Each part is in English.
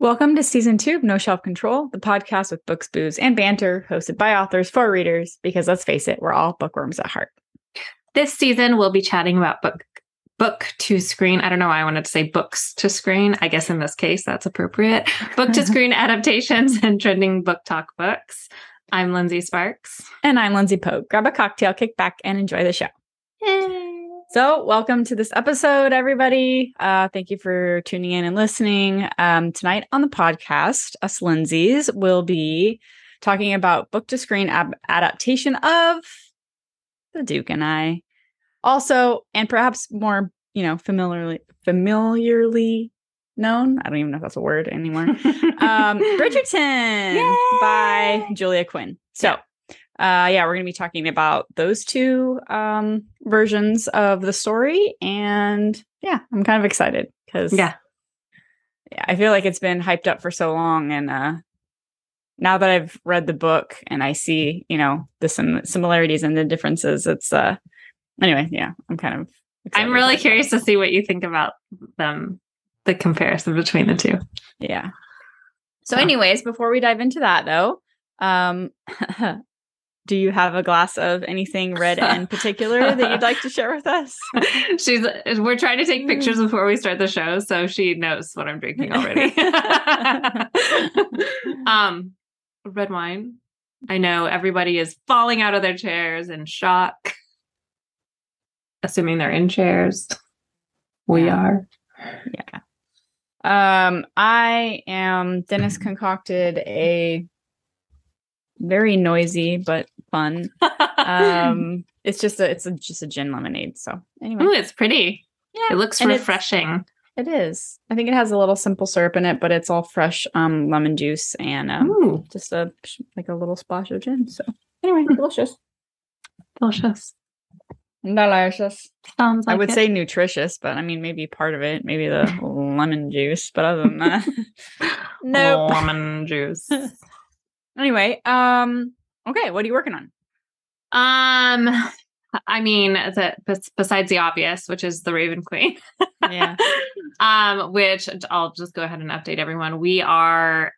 Welcome to season two of No Shelf Control, the podcast with books, booze, and banter, hosted by authors for readers, because let's face it, we're all bookworms at heart. This season, we'll be chatting about book book to screen. I don't know why I wanted to say books to screen. I guess in this case, that's appropriate. Book to screen adaptations and trending BookTok books. I'm Lindsay Sparks. And I'm Lindsay Pogue. Grab a cocktail, kick back, and enjoy the show. Yay. So, welcome to this episode, everybody. Uh, thank you for tuning in and listening. Um, tonight on the podcast, us Lindsays will be talking about book to screen ab- adaptation of The Duke and I. Also, and perhaps more, you know, familiarly familiarly known. I don't even know if that's a word anymore. um, Bridgerton Yay! by Julia Quinn. So, uh, yeah, we're going to be talking about those two um, versions of the story, and yeah, I'm kind of excited because Yeah. yeah, I feel like it's been hyped up for so long, and uh, now that I've read the book and I see, you know, the sim- similarities and the differences, it's uh, anyway, yeah, I'm kind of. I'm really curious to see what you think about them, the comparison between the two. Yeah. So, anyways, before we dive into that, though, um, do you have a glass of anything red in particular that you'd like to share with us? She's we're trying to take pictures before we start the show, so she knows what I'm drinking already. um red wine. I know everybody is falling out of their chairs in shock. Assuming they're in chairs. We Yeah. are. Yeah. Um, I am Dennis concocted a very noisy but fun. Um, it's just a it's a, just a gin lemonade. So anyway, Ooh, it's pretty. yeah, It looks and refreshing. It is. I think it has a little simple syrup in it, but it's all fresh um lemon juice and um just a like a little splash of gin. So anyway, delicious. delicious. Delicious. Sounds like I would it. say nutritious, but I mean maybe part of it, maybe the lemon juice, but other than that, nope. lemon juice. Anyway, um, okay, what are you working on? Um, I mean, the, besides the obvious, which is the Raven Queen. Yeah. um, which I'll just go ahead and update everyone. We are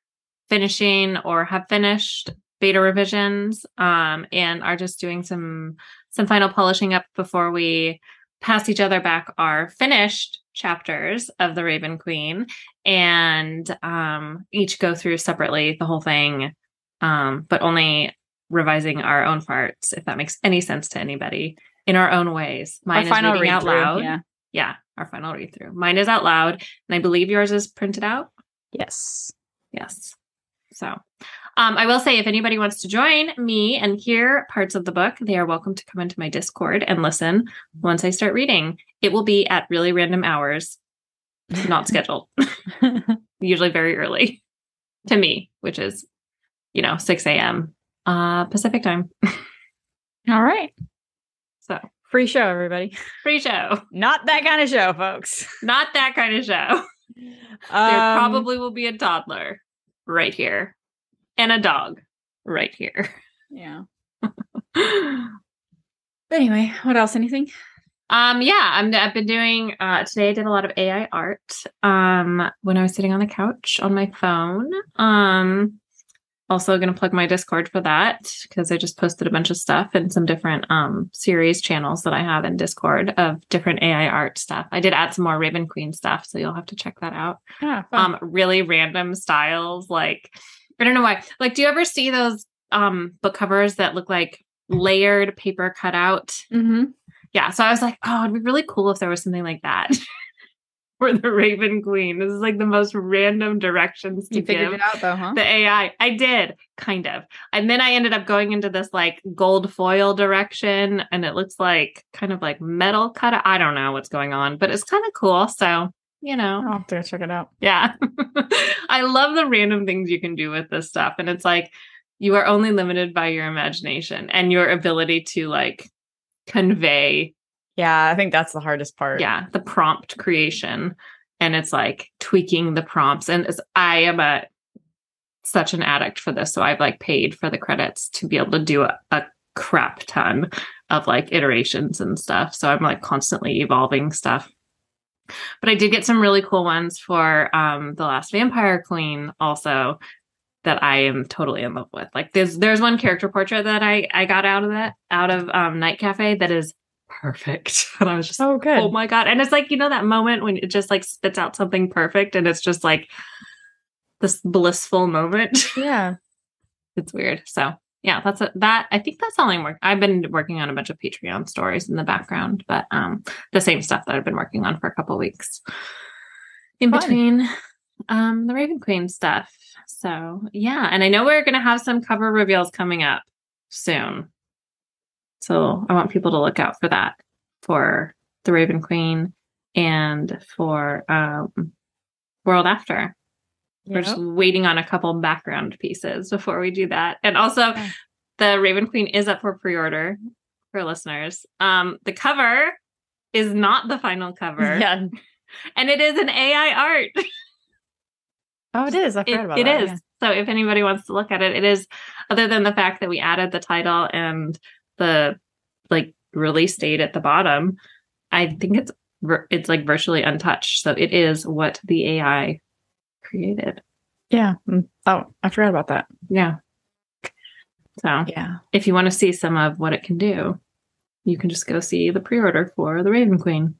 finishing or have finished beta revisions, um, and are just doing some some final polishing up before we pass each other back our finished chapters of the Raven Queen, and um, each go through separately the whole thing, um, but only revising our own parts, if that makes any sense to anybody, in our own ways. Mine Our is reading out loud. Yeah. Yeah, our final read through. Mine is out loud, and I believe yours is printed out. Yes. Yes. So, um, I will say if anybody wants to join me and hear parts of the book, they are welcome to come into my Discord and listen once I start reading. It will be at really random hours, not scheduled, usually very early to me, which is, you know, 6 a.m. Uh, Pacific time. All right. So, Free show, everybody. free show. Not that kind of show, folks. Not that kind of show. there Um, probably will be a toddler right here and a dog right here. Yeah. Anyway, what else? Anything? um yeah I'm, i've been doing uh today i did a lot of ai art um when i was sitting on the couch on my phone um also going to plug my discord for that because i just posted a bunch of stuff and some different um series channels that i have in discord of different ai art stuff. I did add some more raven queen stuff so you'll have to check that out. Yeah. um really random styles like i don't know why. Like do you ever see those um book covers that look like layered paper cutout? Mm-hmm. yeah so i was like oh it'd be really cool if there was something like that for the raven queen this is like the most random directions to You figured give it out, though, huh? the ai i did kind of and then i ended up going into this like gold foil direction and it looks like kind of like metal cut i don't know what's going on but it's kind of cool so you know I'll have to go check it out. yeah. I love the random things you can do with this stuff. And it's like you are only limited by your imagination and your ability to like convey, Yeah, I think that's the hardest part. yeah, the prompt creation. And it's like tweaking the prompts. And I am a such an addict for this. So I've like paid for the credits to be able to do a, a crap ton of like iterations and stuff. So I'm like constantly evolving stuff. But I did get some really cool ones for um the last vampire queen also that I am totally in love with. Like there's there's one character portrait that I I got out of that out of um Night Cafe that is perfect. And I was just Oh, good. oh my god. And it's like, you know that moment when it just like spits out something perfect and it's just like this blissful moment. yeah. it's weird. So yeah, that's a, that. I think that's all I'm working. I've been working on a bunch of Patreon stories in the background, but um, the same stuff that I've been working on for a couple weeks in Fun. between um the Raven Queen stuff. So yeah, and I know we're gonna have some cover reveals coming up soon. So I want people to look out for that for the Raven Queen and for um World After. We're just waiting on a couple background pieces before we do that. And also, the Raven Queen is up for pre-order for listeners. Um, the cover is not the final cover, Yeah. and it is an AI art. Oh, it is. I It, forgot about it that. is. yeah. So if anybody wants to look at it, it is. Other than the fact that we added the title and the like release date at the bottom, I think it's it's like virtually untouched. So it is what the AI created. Yeah. Mm. Oh, I forgot about that. Yeah. So Yeah. if you want to see some of what it can do, you can just go see the pre-order for the Raven Queen.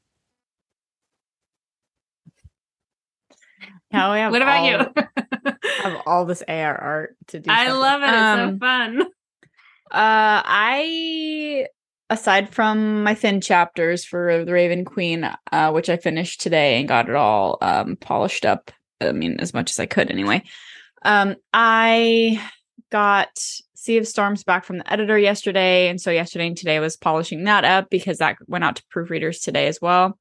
Yeah. We have What about all, you? Have all this AR art to do. I with. love it. It's Um, so fun. Uh, I aside from my thin chapters for the Raven Queen, uh, which I finished today and got it all um polished up. I mean, as much as I could anyway. Um, I got Sea of Storms back from the editor yesterday, and so yesterday and today was polishing that up because that went out to proofreaders today as well.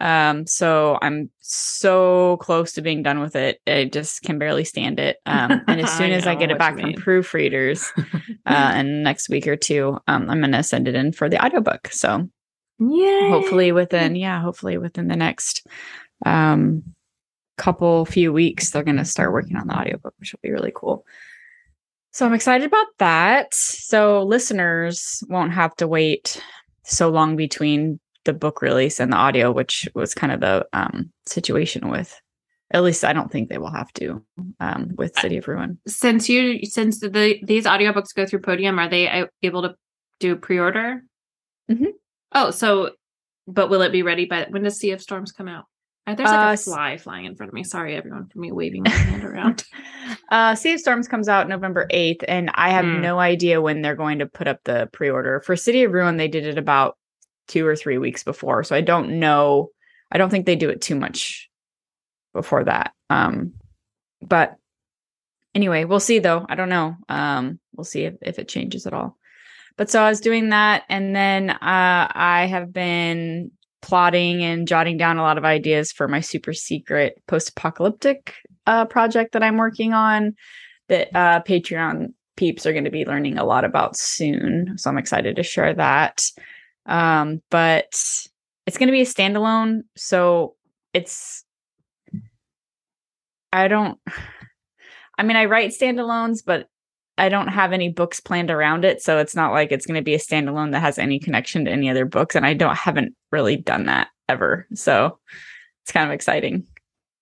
Um, so I'm so close to being done with it. I just can barely stand it. Um, and as soon I as I get it back from proofreaders, uh, and next week or two, um, I'm gonna send it in for the audiobook. So Yeah. hopefully within, yeah, hopefully within the next um couple few weeks, they're gonna start working on the audiobook, which will be really cool. So I'm excited about that. So listeners won't have to wait so long between the book release and the audio, which was kind of the um situation with at least I don't think they will have to um with City of Ruin. Since you since the these audiobooks go through Podium, are they uh, able to do pre-order? Mhm. Oh, so but will it be ready by when does Sea of Storms come out? Uh, There's like Uh, a fly flying in front of me. Sorry, everyone, for me waving my hand around. Uh, sea of Storms comes out November 8th, and I have Hmm. no idea when they're going to put up the pre order. For City of Ruin, they did it about two or three weeks before. So I don't know. I don't think they do it too much before that. Um, but anyway, we'll see though. I don't know. Um, we'll see if, if it changes at all. But so I was doing that, and then uh, I have been plotting and jotting down a lot of ideas for my super secret post-apocalyptic uh, project that I'm working on that uh, Patreon peeps are going to be learning a lot about soon. So I'm excited to share that. Um, but it's going to be a standalone, so it's I don't. I mean, I write standalones, but I don't have any books planned around it, so it's not like it's going to be a standalone that has any connection to any other books, and I don't haven't really done that ever. So it's kind of exciting.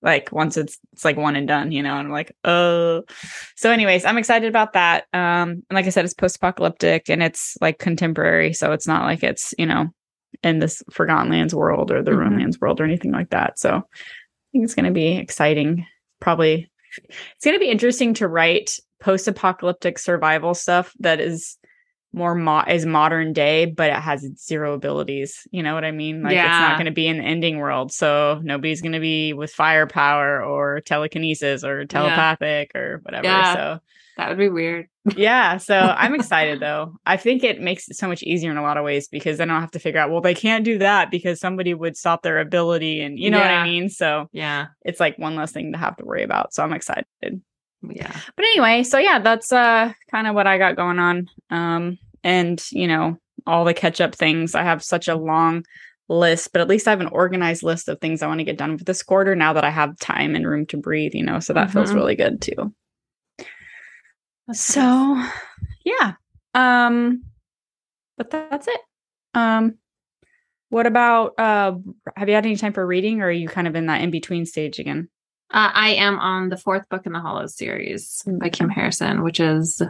Like once it's it's like one and done, you know, and I'm like, oh. So, anyways, I'm excited about that. Um, and like I said, it's post-apocalyptic and it's like contemporary, so it's not like it's you know in this Forgotten Lands world or the Mhm. Ruined Lands world or anything like that. So, I think it's going to be exciting. Probably, it's going to be interesting to write post-apocalyptic survival stuff that is more mo- is modern day, but it has zero abilities. You know what I mean? Like it's not going to be in the ending world, so nobody's going to be with firepower or telekinesis or telepathic or whatever. Yeah. So that would be weird. yeah, so I'm excited though. I think it makes it so much easier in a lot of ways because then I don't have to figure out, well, they can't do that because somebody would stop their ability, and you know what I mean. So Yeah. it's like one less thing to have to worry about. So I'm excited. Yeah. But anyway, so yeah, that's uh kind of what I got going on. Um and you know, all the catch up things. I have such a long list, but at least I have an organized list of things I want to get done with this quarter now that I have time and room to breathe, you know. So that feels Mhm. really good too. That's So, nice. yeah. Um but that's it. Um What about uh have you had any time for reading or are you kind of in that in between stage again? Uh, I am on the fourth book in the Hollow series by Kim Harrison, which is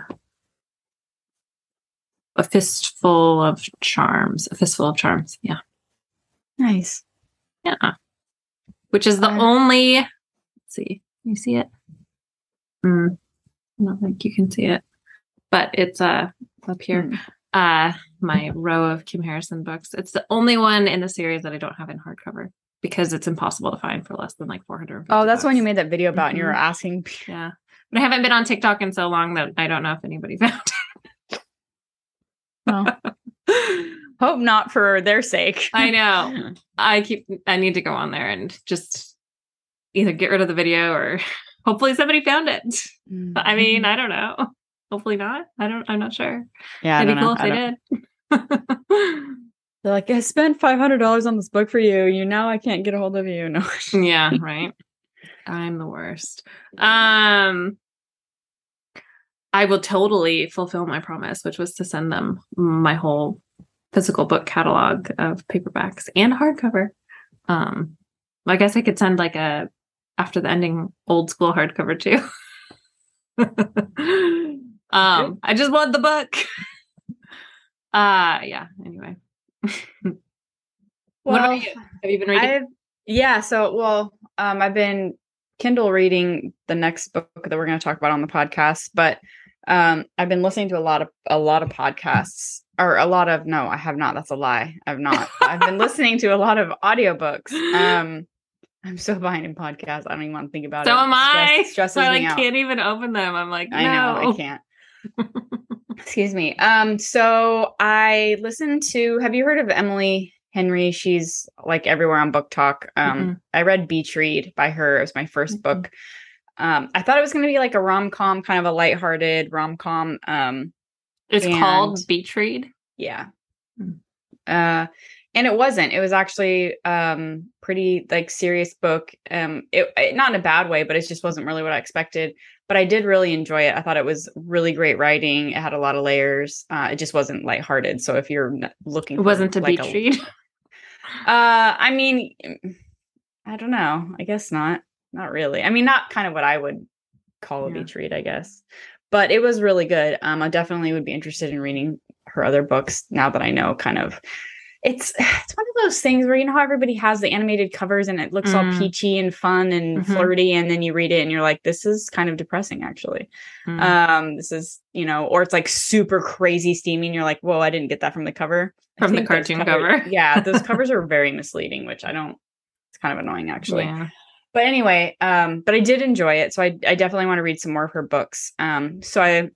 a fistful of charms. A fistful of charms. Yeah. Nice. Yeah. Which is the Uh, only. Let's see. Can you see it? Mm, I don't think you can see it, but it's uh up here. Hmm. Uh, my row of Kim Harrison books. It's the only one in the series that I don't have in hardcover because it's impossible to find for less than like four hundred. Oh, that's the one you made that video about and you were Mhm. asking Yeah, but I haven't been on TikTok in so long that I don't know if anybody found well, it. hope not for their sake. I know. I keep. I need to go on there and just either get rid of the video or hopefully somebody found it. But I mean, I don't know. Hopefully not. I don't. I'm not sure. yeah, It'd be cool know. I don't- if they did. They're like, I spent five hundred dollars on this book for you. You now I can't get a hold of you. No. yeah. Right. I'm the worst. Um. I will totally fulfill my promise, which was to send them my whole physical book catalog of paperbacks and hardcover. Um, I guess I could send like a after the ending old school hardcover too. um, I just want the book. Uh yeah. Anyway, what about you? Have you been reading? I've yeah, so well, um, I've been Kindle reading the next book that we're going to talk about on the podcast, but um, I've been listening to a lot of a lot of podcasts or a lot of no, I have not. That's a lie. I've not. I've been listening to a lot of audiobooks. Um, I'm so behind in podcasts. I don't even want to think about so it. So am I. Stress, stresses so I like, can't even open them. I'm like, I know. I can't. Excuse me. Um, so I listened to. Have you heard of Emily Henry? She's like everywhere on BookTok. Um, I read Beach Read by her. It was my 1st Mhm. book. Um, I thought it was going to be like a rom com, kind of a lighthearted rom com. Um, It's called Beach Read. yeah. Mm. Uh, and it wasn't. It was actually um pretty like serious book. Um, it, it not in a bad way, but it just wasn't really what I expected. But I did really enjoy it. I thought it was really great writing. It had a lot of layers. Uh, it just wasn't lighthearted. So if you're looking, It wasn't a like, beach read. Uh, I mean, I don't know. I guess not. Not really. I mean, not kind of what I would call a Yeah. beach read, I guess. But it was really good. Um, I definitely would be interested in reading her other books now that I know kind of it's it's one of those things where you know how everybody has the animated covers and it looks all Mm. peachy and fun and Mhm. flirty and then you read it and you're like this is kind of depressing actually Mm. um this is you know or it's like super crazy steamy and you're like whoa i didn't get that from the cover From the cartoon cover. yeah those covers are very misleading which i don't it's kind of annoying actually Yeah. but anyway um but i did enjoy it so i, I definitely want to read some more of her books um so i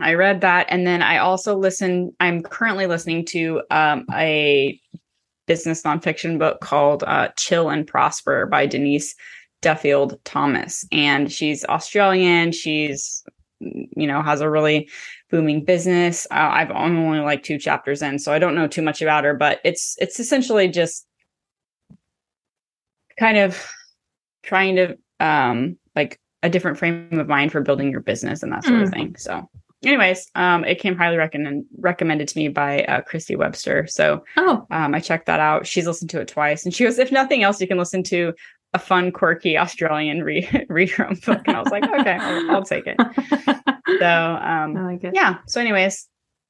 i read that. And then i also listen, i'm currently listening to um a business nonfiction book called uh, chill and prosper by denise duffield thomas. And she's australian. She's you know has a really booming business. Uh, i've only like two chapters in so i don't know too much about her but it's it's essentially just kind of trying to um like a different frame of mind for building your business and that sort of Mm. thing. So anyways um it came highly recommended recommended to me by uh, christy webster. So Oh, um i checked that out. She's listened to it twice and she goes if nothing else you can listen to a fun quirky australian read read own book. And i was like okay I'll, I'll take it. So um I like it. yeah. So anyways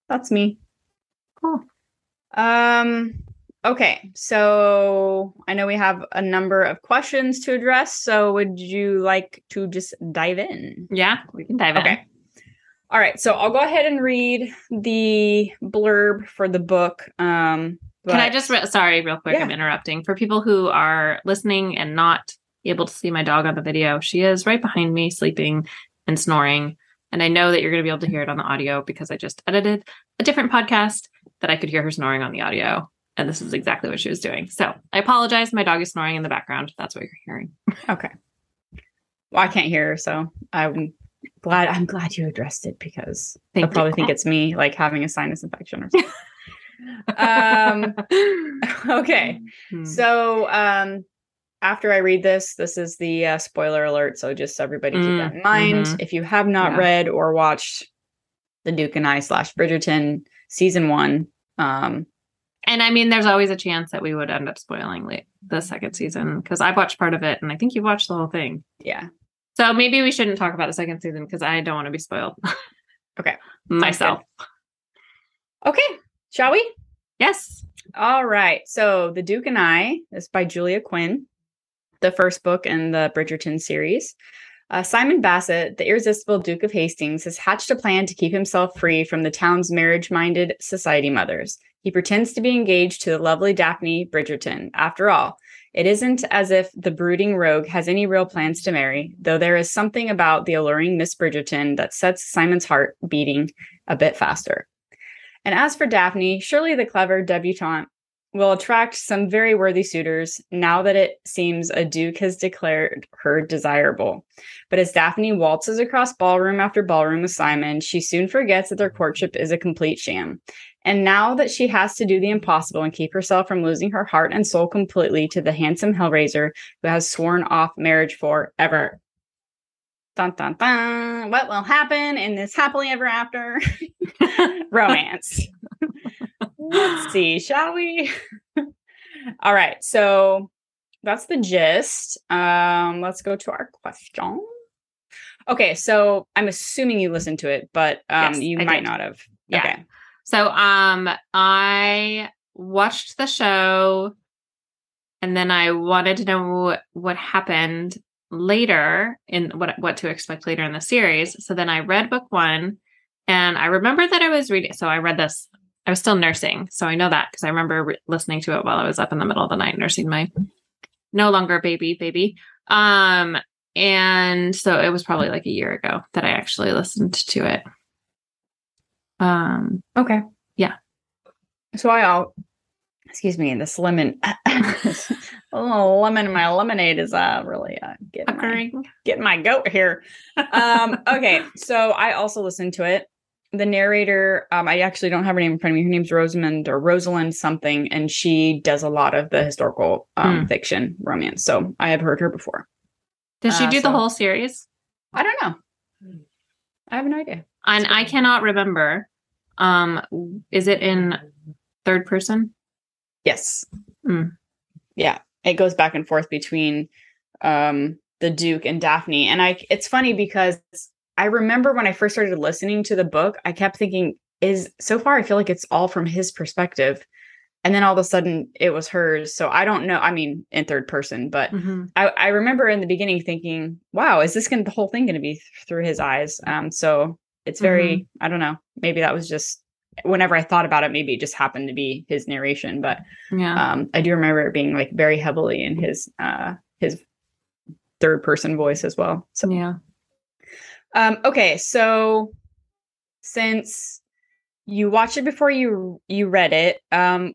that's me. Cool. um okay. So i know we have a number of questions to address so would you like to just dive in? Yeah, we can dive in. okay all right so i'll go ahead and read the blurb for the book um Can I just, re- sorry, real quick, I'm interrupting. For people who are listening and not able to see my dog on the video, she is right behind me, sleeping and snoring. And I know that you're going to be able to hear it on the audio because I just edited a different podcast that I could hear her snoring on the audio. And this is exactly what she was doing. So I apologize. My dog is snoring in the background. That's what you're hearing. okay well i can't hear her so i'm glad i'm glad you addressed it because they'll probably you. think it's me like having a sinus infection or something um okay Hmm. So, um, after I read this, this is the uh, spoiler alert. So, just everybody keep that in mind. mhm. If you have not Yeah. read or watched The Duke and I slash Bridgerton season one, um, And I mean, there's always a chance that we would end up spoiling late the second season because I've watched part of it and I think you've watched the whole thing. Yeah. So maybe we shouldn't talk about the second season because I don't want to be spoiled. Okay. Myself. Okay. Shall we? Yes. All right. So, The Duke and I is by Julia Quinn, the first book in the Bridgerton series. Uh, Simon Bassett, the irresistible Duke of Hastings, has hatched a plan to keep himself free from the town's marriage minded society mothers. He pretends to be engaged to the lovely Daphne Bridgerton. After all, it isn't as if the brooding rogue has any real plans to marry, though there is something about the alluring Miss Bridgerton that sets Simon's heart beating a bit faster. And as for Daphne, surely the clever debutante will attract some very worthy suitors now that it seems a duke has declared her desirable. But as Daphne waltzes across ballroom after ballroom with Simon, she soon forgets that their courtship is a complete sham. And now that she has to do the impossible and keep herself from losing her heart and soul completely to the handsome Hellraiser who has sworn off marriage forever. Dun dun dun. What will happen in this happily ever after romance? Let's see, shall we? All right, so that's the gist. Um, let's go to our question. Okay, so I'm assuming you listened to it, but um, Yes, you I might did. not have. Yeah. Okay. So um I watched the show and then I wanted to know what happened later in what what to expect later in the series. So then I read book 1 and I remember that I was reading so I read this I was still nursing. So I know that because I remember re- listening to it while I was up in the middle of the night nursing my no longer baby baby. Um and so it was probably like a year ago that I actually listened to it. Um Okay. Yeah. So I all excuse me, this lemon a lemon in my lemonade is uh really uh getting my, getting my goat here. Um okay, so I also listened to it. The narrator, um, I actually don't have her name in front of me. Her name's Rosamund or Rosalind something, and she does a lot of the historical um, Hmm. fiction romance. So I have heard her before. Did she Uh, do the whole series? I don't know. I have no idea. And I cannot remember. Um, is it in third person? Yes. Mm. Yeah. It goes back and forth between um the Duke and Daphne. And I it's funny because I remember when I first started listening to the book, I kept thinking, is so far I feel like it's all from his perspective. And then all of a sudden it was hers. So I don't know. I mean, in third person, but Mhm. I, I remember in the beginning thinking, wow, is this gonna the whole thing gonna be th- through his eyes? Um, so it's very, I don't know, maybe that was just whenever I thought about it, maybe it just happened to be his narration, but Yeah. um, I do remember it being like very heavily in his uh his third person voice as well. So yeah. um okay, so since you watched it before you you read it, um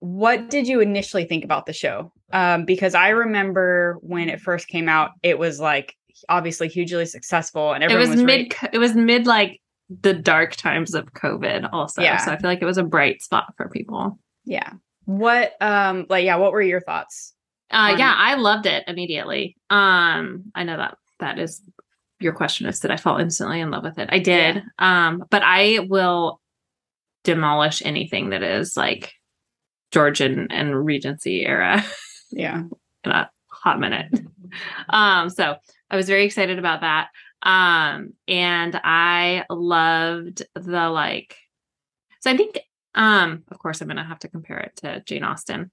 what did you initially think about the show? Um because I remember when it first came out, it was like obviously hugely successful and It was, was, mid. It was mid like the dark times of COVID. Also, Yeah. so I feel like it was a bright spot for people. yeah. What um like yeah, what were your thoughts? Uh, yeah, it. I loved it immediately. Um, I know that that is your question is did I fall instantly in love with it? I did. Um, but I will demolish anything that is like Georgian and Regency era Yeah. in a hot minute. um, so I was very excited about that. Um, and I loved the like so I think um of course I'm gonna have to compare it to Jane Austen.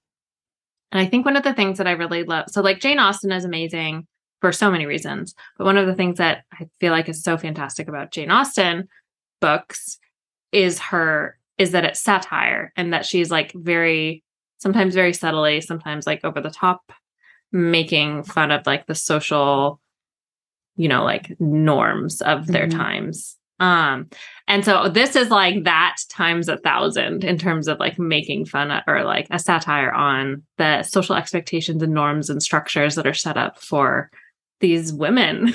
And I think one of the things that I really love so like Jane Austen is amazing for so many reasons, but one of the things that I feel like is so fantastic about Jane Austen books is her is that it's satire and that she's like very sometimes very subtly, sometimes like over the top making fun of like the social you know like norms of their Mhm. times um and so this is like that times a thousand in terms of like making fun of, or like a satire on the social expectations and norms and structures that are set up for these women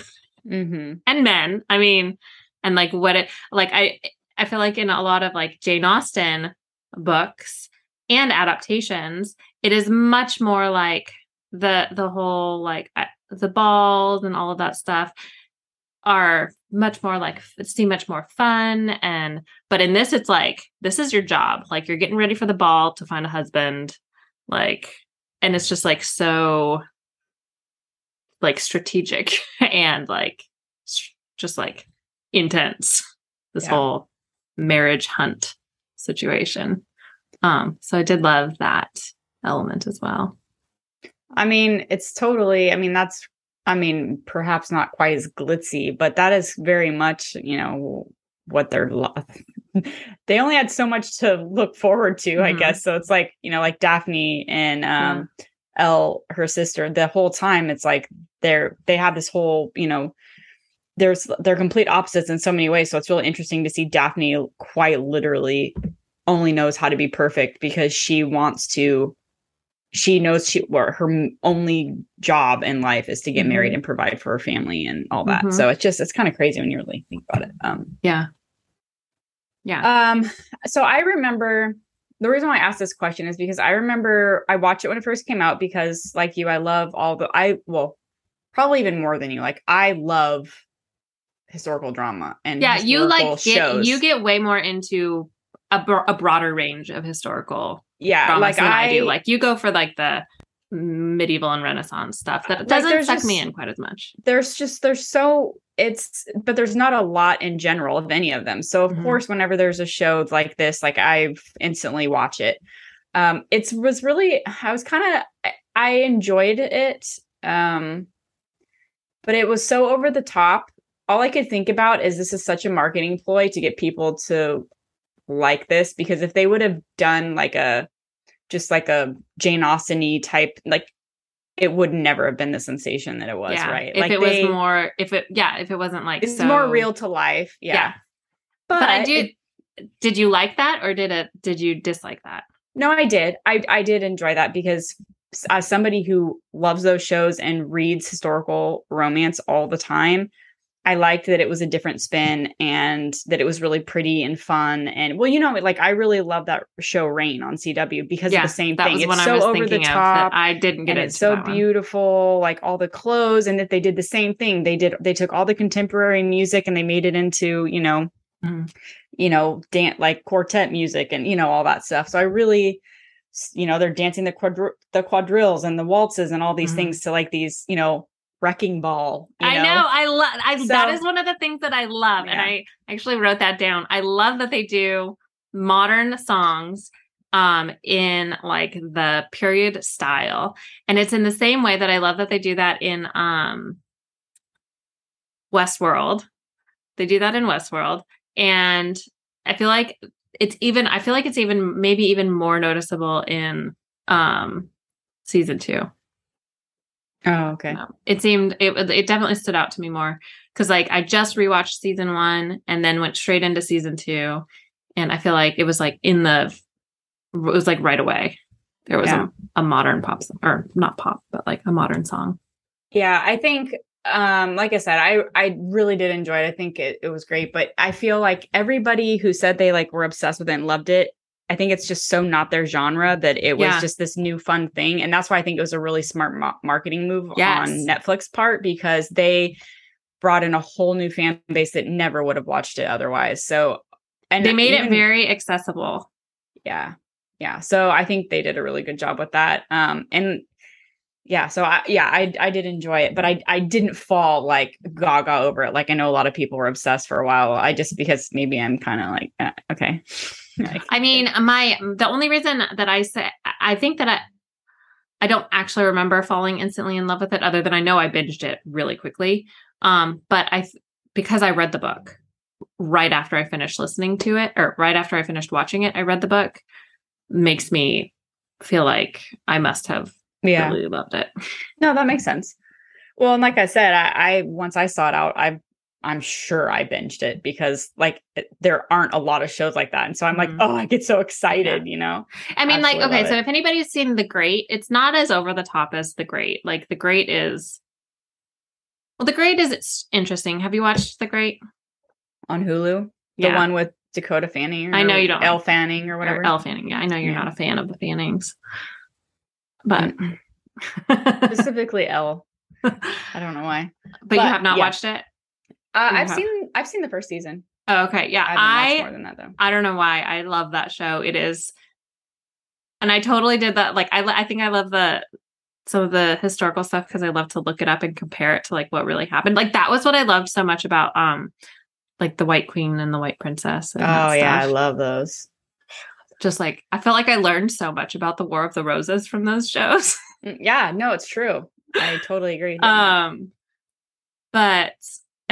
Mm-hmm. and men i mean and like what it like i i feel like in a lot of like jane austen books and adaptations it is much more like the the whole like the balls and all of that stuff are much more like it's seem much more fun and but in this it's like this is your job. Like you're getting ready for the ball to find a husband like and it's just like so like strategic and like just like intense this Yeah. whole marriage hunt situation. Um so i did love that element as well I mean, it's totally, I mean, that's, I mean, perhaps not quite as glitzy, but that is very much, you know, what they're, lo- they only had so much to look forward to, I Mhm. guess. So it's like, you know, like Daphne and um, Elle, her sister, the whole time it's like they're, they have this whole, you know, there's, they're complete opposites in so many ways. So it's really interesting to see Daphne quite literally only knows how to be perfect because she wants to she knows she or her only job in life is to get married and provide for her family and all that. Mhm. So it's just it's kind of crazy when you really think about it. Um yeah yeah um so I remember the reason why I asked this question is because I remember I watched it when it first came out because like you I love all the I well probably even more than you like I love historical drama and yeah you like get, shows. you get way more into a, a broader range of historical yeah like I, I, do. Like you go for like the medieval and renaissance stuff. That Like, doesn't there's suck me in quite as much. There's just there's so it's but there's not a lot in general of any of them. So of Mhm. course whenever there's a show like this like i instantly watch it. Um it was really i was kind of i enjoyed it um but it was so over the top. All i could think about is this is such a marketing ploy to get people to like this because if they would have done like a just like a jane austen type like it would never have been the sensation that it was yeah right? if like it they- was more if it yeah if it wasn't like it's so more real to life yeah, Yeah. But, but, i do it- did you like that or did it did you dislike that? No i did. I i did enjoy that because as somebody who loves those shows and reads historical romance all the time i liked that it was a different spin and that it was really pretty and fun and well you know like i really love that show Reign on cw because yeah of the same that thing was it's so i was over thinking the top that i didn't get it. it's so that one. beautiful like all the clothes and that they did the same thing they did they took all the contemporary music and they made it into you know Mhm. you know dance like quartet music and you know all that stuff so i really you know they're dancing the quadr- the quadrilles and the waltzes and all these Mhm. things to like these you know wrecking ball you I know. I love. I So- is one of the things that I love, and I actually wrote that down. I love that they do modern songs um in like the period style and it's in the same way that i love that they do that in um westworld they do that in westworld and i feel like it's even i feel like it's even maybe even more noticeable in um season two oh okay no. It seemed it it definitely stood out to me more because like I just rewatched season one and then went straight into season two, and I feel like it was like in the it was like right away. There was Yeah. a, a modern pop song, or not pop, but like a modern song. yeah i think um like i said i i really did enjoy it i think it, it was great but i feel like everybody who said they like were obsessed with it and loved it i think it's just so not their genre that it was Yeah. just this new fun thing. And that's why i think it was a really smart ma- marketing move Yes. on netflix part because they brought in a whole new fan base that never would have watched it otherwise. So and they made it very accessible. yeah. Yeah. So i think they did a really good job with that. Um and yeah so i yeah i i did enjoy it but i i didn't fall like gaga over it. Like i know a lot of people were obsessed for a while. I just because maybe i'm kind of like uh, okay I mean, my the only reason that I say I think that I I don't actually remember falling instantly in love with it, other than I know I binged it really quickly. Um, but I because I read the book right after I finished listening to it, or right after I finished watching it, I read the book. Makes me feel like I must have yeah really loved it. no that makes sense well and like i said i i once i saw it out i i'm sure i binged it because like there aren't a lot of shows like that and so i'm like Mhm. oh i get so excited you know I mean, like, okay, so if anybody's seen The Great, it's not as over the top as The Great. Like, The Great is. Well, The Great is it's interesting. Have you watched The Great? on hulu the Yeah. one with dakota fanning or I know you don't elle fanning or whatever Or Elle Fanning. Yeah, I know you're Yeah. not a fan of the Fannings, but specifically Elle. I don't know why. but you have not yeah. watched it. Uh, I've have- seen I've seen the first season. Oh, okay. Yeah. I I more than that though. I don't know why I love that show. It is, and I totally did that. Like I, I think I love the some of the historical stuff because I love to look it up and compare it to like what really happened. Like that was what I loved so much about um, like the White Queen and the White Princess. And that Oh yeah, I love those. just like I felt like I learned so much about the War of the Roses from those shows. Mm, Yeah, no, it's true. I totally agree. with you on that. um, but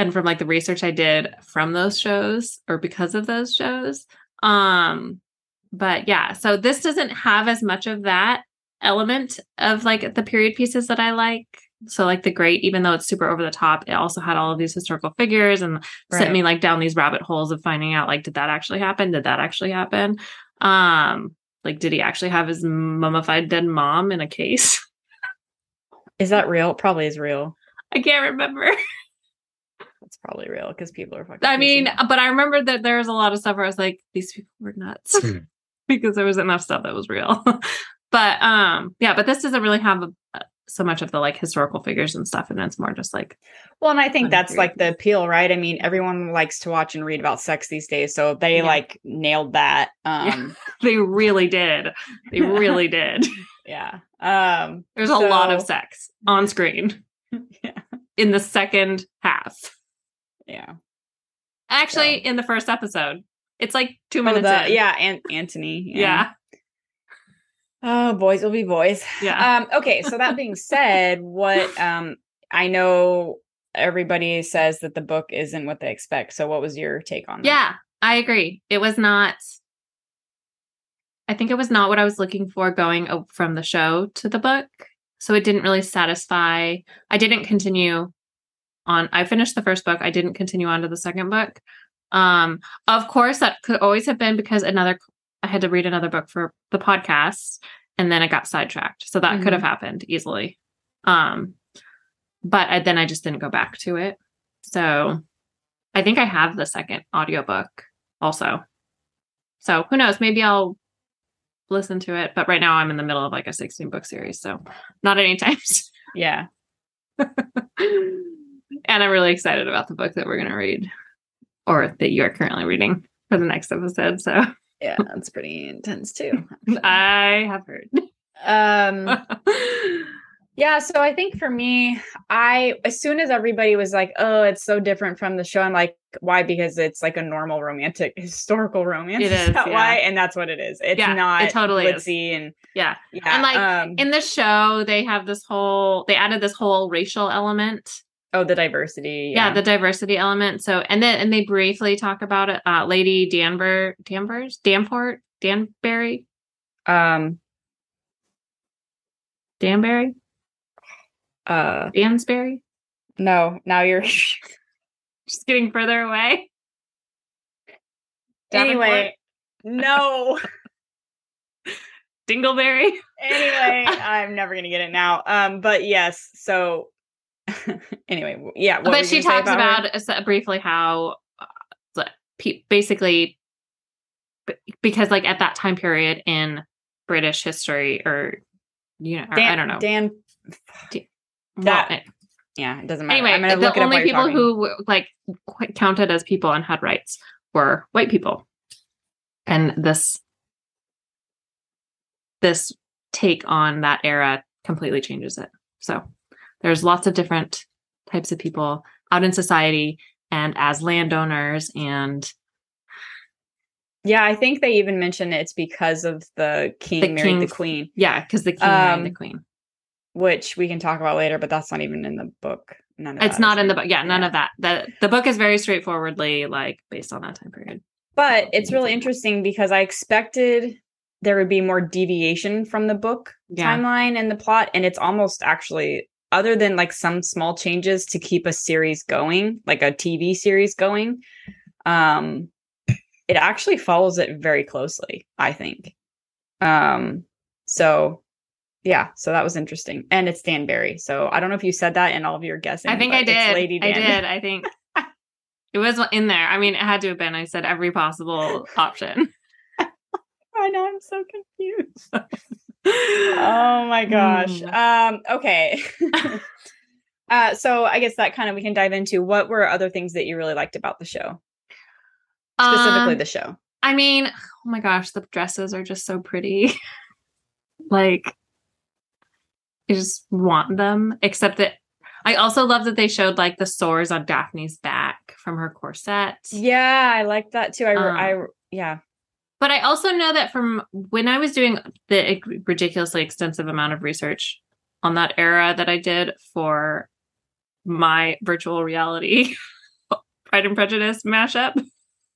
and from like the research I did from those shows or because of those shows, um, but yeah, so this doesn't have as much of that element of like the period pieces that I like. So like the great, even though it's super over the top, it also had all of these historical figures and sent me like down these rabbit holes of finding out like did that actually happen? Did that actually happen? Um, like did he actually have his mummified dead mom in a case? Is that real? Probably is real. I can't remember. It's probably real because people are fucking. I mean, crazy. but I remember that there was a lot of stuff where I was like, these people were nuts Hmm. because there was enough stuff that was real. but um, yeah, but this doesn't really have a, so much of the like historical figures and stuff, and it's more just like well, and I think that's like the appeal, right? I mean, everyone likes to watch and read about sex these days, so they Yeah. like nailed that. Um, they really did, they really did. yeah. Um, There's a lot of sex on screen Yeah. in the second half. Yeah. Actually, So- in the first episode, it's like two minutes. the- in. yeah, and Anthony. yeah, Oh, boys will be boys. Yeah. Um, okay, so that being said, what um I know everybody says that the book isn't what they expect. So what was your take on that? Yeah, I agree. It was not. I think it was not what I was looking for going from the show to the book. So it didn't really satisfy. I didn't continue on. I finished the first book. I didn't continue on to the second book. Um, of course, that could always have been because another. I had to read another book for the podcast, and then I got sidetracked. So that could have happened easily. Um, but I, then I just didn't go back to it. So I think I have the second audiobook also. So who knows? Maybe I'll listen to it. But right now I'm in the middle of like a 16 book series. So not anytime soon. Yeah. and I'm really excited about the book that we're going to read or that you are currently reading for the next episode. So Yeah, that's pretty intense too. I have heard. Um yeah, so I think for me, I as soon as everybody was like, "Oh, it's so different from the show," I'm like, "Why?" Because it's like a normal romantic historical romance. It is, that yeah. why? And that's what it is. It's Yeah, it not totally is. glitzy and yeah. yeah. And, like, um, In the show, they have this whole, they added this whole racial element oh, the diversity. yeah. Yeah, the diversity element so and then and they briefly talk about it uh lady danver danvers danport danbury um, danbury uh, dansbury no. Now you're just getting further away anyway. No. dingleberry anyway, I'm never gonna get it now. Um, but yes. So anyway, yeah. what but she talks her? about, uh, briefly how uh, basically b- because like at that time period in british history or you know or i don't know Dan. Well, that- eh, Yeah, it doesn't matter. anyway, the it only people who like counted as people and had rights were white people, and this this take on that era completely changes it. So there's lots of different types of people out in society and as landowners and Yeah, I think they even mentioned it's because of the king The married the queen, yeah, because the king married the Um, queen. which we can talk about later, but that's not even in the book. None of It's not in the book. Yeah, none yeah. of that. the The book is very straightforwardly like based on that time period. But it's really interesting because I expected there would be more deviation from the book Yeah. timeline and the plot, and it's almost actually other than like some small changes to keep a series going, like a TV series going. Um, it actually follows it very closely, I think. Um, so yeah, so that was interesting, and it's Danbury. So I don't know if you said that in all of your guessing. I think I did. Lady Dan. I Dan. did. I think it was in there. I mean, it had to have been. I said every possible option. I know I'm so confused. oh my gosh. Mm. Um, okay. Uh, so I guess that kind of we can dive into what were other things that you really liked about the show, specifically Um, the show. I mean, oh my gosh, the dresses are just so pretty. like, I just want them. Except that I also love that they showed like the sores on Daphne's back from her corset. Yeah, I like that too. I, Um, I yeah. But I also know that from when I was doing the ridiculously extensive amount of research on that era that I did for my virtual reality Pride and Prejudice mashup,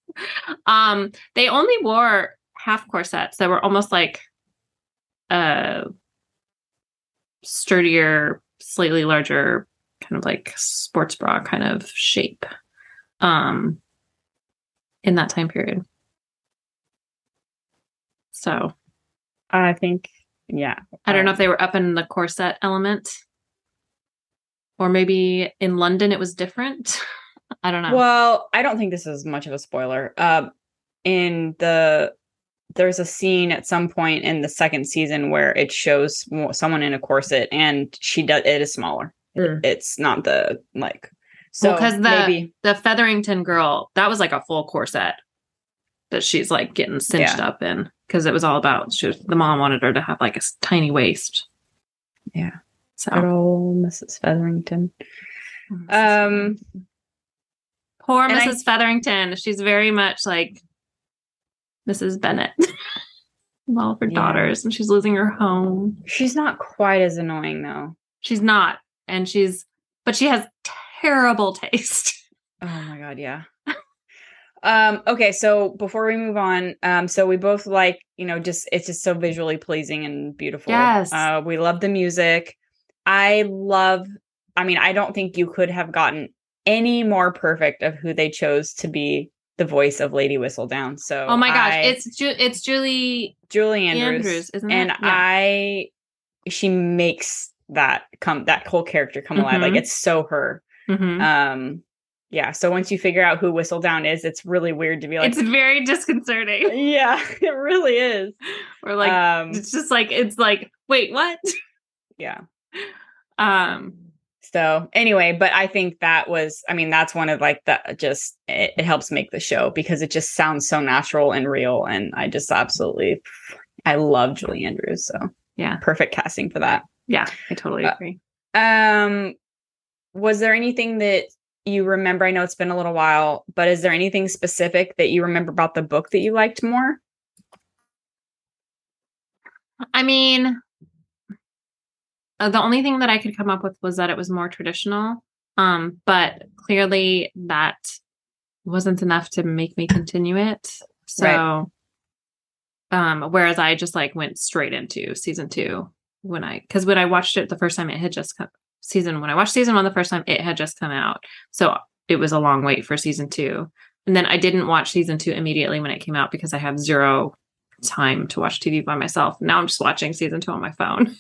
um, they only wore half corsets that were almost like a sturdier, slightly larger, kind of like sports bra kind of shape. Um, in that time period. So I think yeah. I don't know if they were up in the corset element. Or maybe in London it was different. I don't know. Well, I don't think this is much of a spoiler. Um, in the there's a scene at some point in the second season where it shows someone in a corset, and she does it is smaller. Mm. It's not the like. So Well, 'cause the- maybe the Featherington girl, that was like a full corset that she's like getting cinched up in because it was all about she was, the mom wanted her to have like a tiny waist. Yeah. So good old Mrs. Featherington. Um, poor and I- Mrs. Featherington. She's very much like Mrs. Bennet. All of her Yeah. daughters, and she's losing her home. she's not quite as annoying though. She's not, and she's, but she has terrible taste. Oh my god, yeah. Um, okay, so before we move on, um, so we both like, you know, just it's just so visually pleasing and beautiful. Yes. Uh, we love the music. I love, I mean, I don't think you could have gotten any more perfect of who they chose to be the voice of Lady Whistledown. So Oh my gosh, I- it's Ju- it's Julie Julie Andrews, Andrews, isn't and it? Yeah. I she makes that come that whole character come alive. Like Mhm. it's so her. Mhm. Um, yeah. So once you figure out who Whistledown is, it's really weird to be like, it's very disconcerting. yeah, it really is. Or like um, it's just like it's like wait what? yeah. Um So anyway, but I think that was, I mean, that's one of like the just it, it helps make the show because it just sounds so natural and real, and I just absolutely, I love Julie Andrews. So Yeah. perfect casting for that. yeah, I totally Uh, agree. Um, was there anything that you remember? I know it's been a little while, but is there anything specific that you remember about the book that you liked more? I mean, uh, the only thing that I could come up with was that it was more traditional. Um, but clearly that wasn't enough to make me continue it. So, Right. um, whereas I just like went straight into season two when I, because when I watched it the first time, it had just come season when I watched season one the first time, it had just come out. So it was a long wait for season two. And then I didn't watch season two immediately when it came out because I have zero time to watch TV by myself. Now I'm just watching season two on my phone.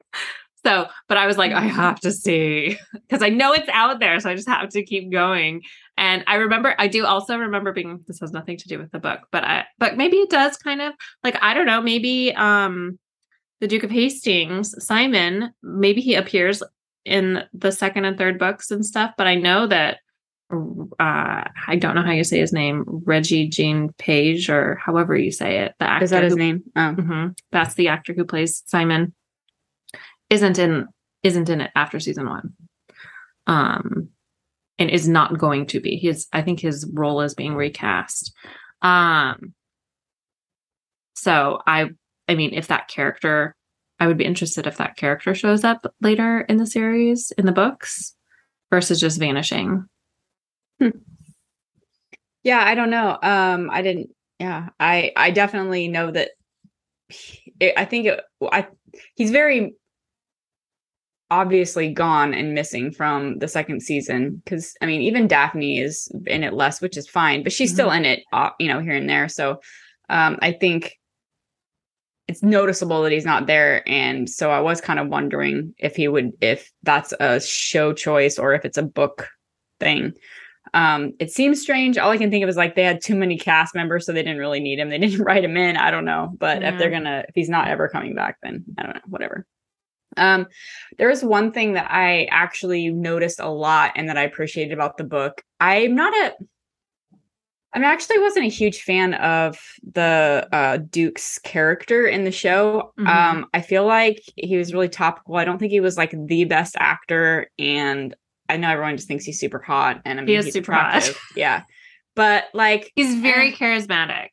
so, but I was like, I have to see because I know it's out there. So I just have to keep going. And I remember, I do also remember being, this has nothing to do with the book, but I, but maybe it does kind of like, I don't know, maybe, um, the Duke of Hastings, Simon, maybe he appears in the second and third books and stuff, but I know that uh I don't know how you say his name, Reggie Jean Page or however you say it. The actor Is that his who- name? Oh, Mhm. That's the actor who plays Simon. Isn't in isn't in it after season one. Um and is not going to be. His I think his role is being recast. Um so I I mean if that character I would be interested if that character shows up later in the series in the books versus just vanishing. yeah. I don't know. Um, I didn't. Yeah, I I definitely know that. It, I think it, I he's very obviously gone and missing from the second season because I mean even Daphne is in it less, which is fine, but she's still in it, uh, you know, here and there. So um, I think it's noticeable that he's not there, and so I was kind of wondering if he would, if that's a show choice or if it's a book thing. Um, it seems strange. All I can think of is like they had too many cast members, so they didn't really need him. They didn't write him in. I don't know, but if they're gonna, if he's not ever coming back, then I don't know. Whatever. Um, there was one thing that I actually noticed a lot and that I appreciated about the book. I'm not a I actually wasn't a huge fan of the uh, Duke's character in the show. Mhm. Um, I feel like he was really topical. I don't think he was like the best actor, and I know everyone just thinks he's super hot, and I mean, He is he's super hot. attractive. Yeah, but like, He's very Eh. charismatic.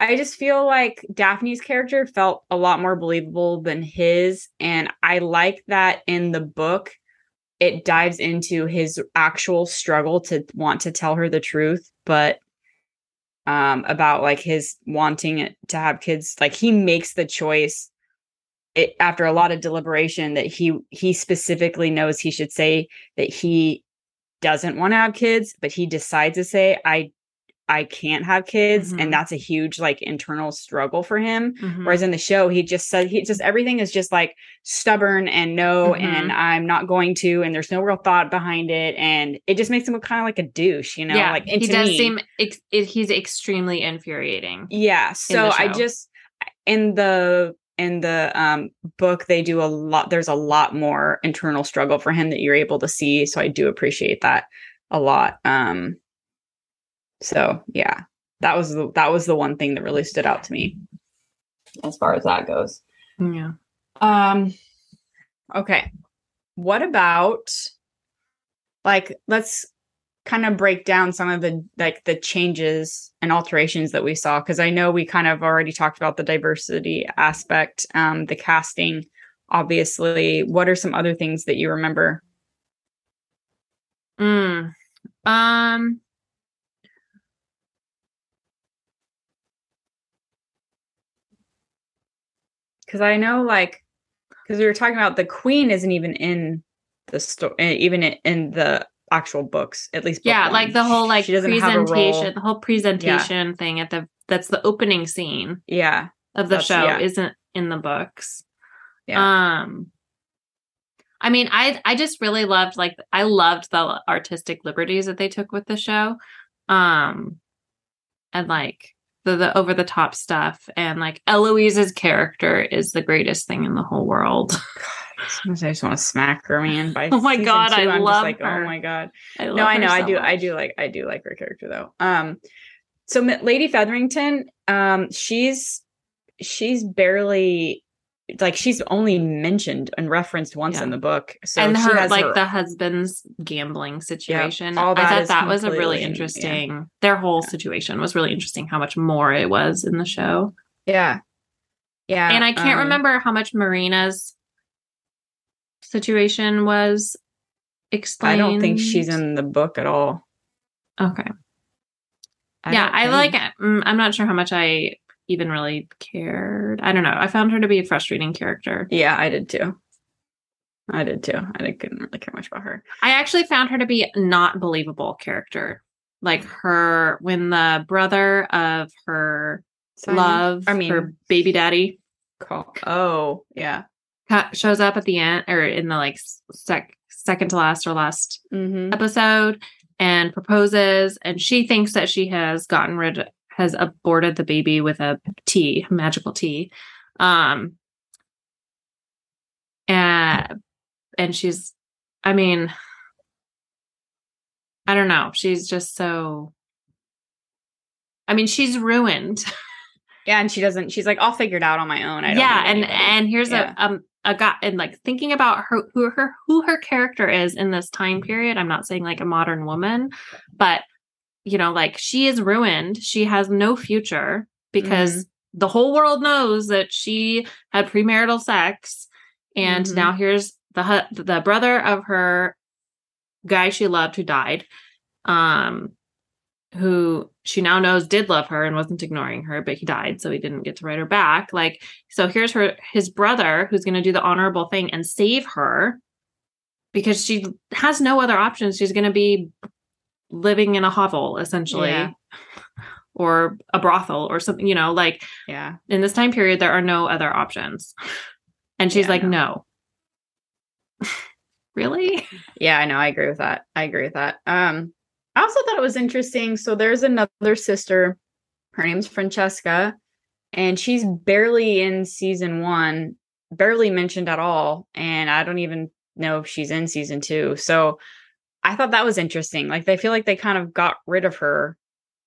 I just feel like Daphne's character felt a lot more believable than his. And I like that in the book, it dives into his actual struggle to want to tell her the truth, but um about like his wanting to have kids like he makes the choice it, after a lot of deliberation that he he specifically knows he should say that he doesn't want to have kids but he decides to say i i can't have kids Mhm. and that's a huge like internal struggle for him Mhm. whereas in the show he just said he just everything is just like stubborn and no Mhm. and i'm not going to and there's no real thought behind it and it just makes him look kind of like a douche you know yeah, like he does me- seem ex- it, he's extremely infuriating. yeah so the i just in the in the um book they do a lot there's a lot more internal struggle for him that you're able to see so i do appreciate that a lot um so yeah that was the that was the one thing that really stood out to me as far as that goes Yeah. um okay what about like let's kind of break down some of the like the changes and alterations that we saw because I know we kind of already talked about the diversity aspect, um, the casting, obviously. What are some other things that you remember? Mm. Um. Because I know like because we were talking about the queen isn't even in the story, even in, the actual books, at least. Yeah, one. like the whole like She doesn't have a role. presentation, the whole presentation thing at the that's the opening scene Yeah, of the That's- show yeah. isn't in the books. Yeah. Um I mean, I I just really loved like I loved the artistic liberties that they took with the show. Um and like the, the over the top stuff and like Eloise's character is the greatest thing in the whole world. Sometimes I just want to smack her, man. By Oh my God, I two, I'm love like, her. oh my god. I no, I know, I so do, I do like, I do like her character though. Um, so Lady Featherington, um, she's she's barely like she's only mentioned and referenced once Yeah. in the book. So and she her has like her- the husband's gambling situation. all I thought that was a really completely- yeah. interesting. Their whole situation was really interesting. How much more it was in the show, yeah, yeah, and I can't um, remember how much Marina's situation was explained. I don't think she's in the book at all. Okay, I yeah, I think. like. Mm, I'm not sure how much I even really cared. I don't know. I found her to be a frustrating character. Yeah, I did too. I did too. I didn't really care much about her. I actually found her to be not believable character. Like her when the brother of her Simon? love, I mean- her baby daddy Call. Oh, yeah. shows up at the end or in the like sec- second to last or last Mm-hmm. episode and proposes, and she thinks that she has gotten rid, has aborted the baby with a tea, magical tea, um, and and she's, I mean, I don't know, she's just so. I mean, she's ruined. Yeah, and she doesn't. She's like, I'll figure it out on my own. I don't yeah, and anybody." and here's Yeah. a um a guy and like thinking about her who her who her character is in this time period. I'm not saying like a modern woman, but you know, like she is ruined. She has no future because Mm-hmm. the whole world knows that she had premarital sex, and Mhm. now here's the the brother of her guy she loved who died, um, who she now knows did love her and wasn't ignoring her, but he died, so he didn't get to write her back. Like, so here's her his brother who's going to do the honorable thing and save her because she has no other options. She's going to be living in a hovel essentially. Yeah. Or a brothel or something, you know, like yeah, in this time period, there are no other options. And she's Yeah, like, no. no. really? yeah. I know. I agree with that. I agree with that. Um, I also thought it was interesting. So there's another sister. Her name's Francesca, and she's barely in season one, barely mentioned at all. And I don't even know if she's in season two. So I thought that was interesting. Like they feel like they kind of got rid of her.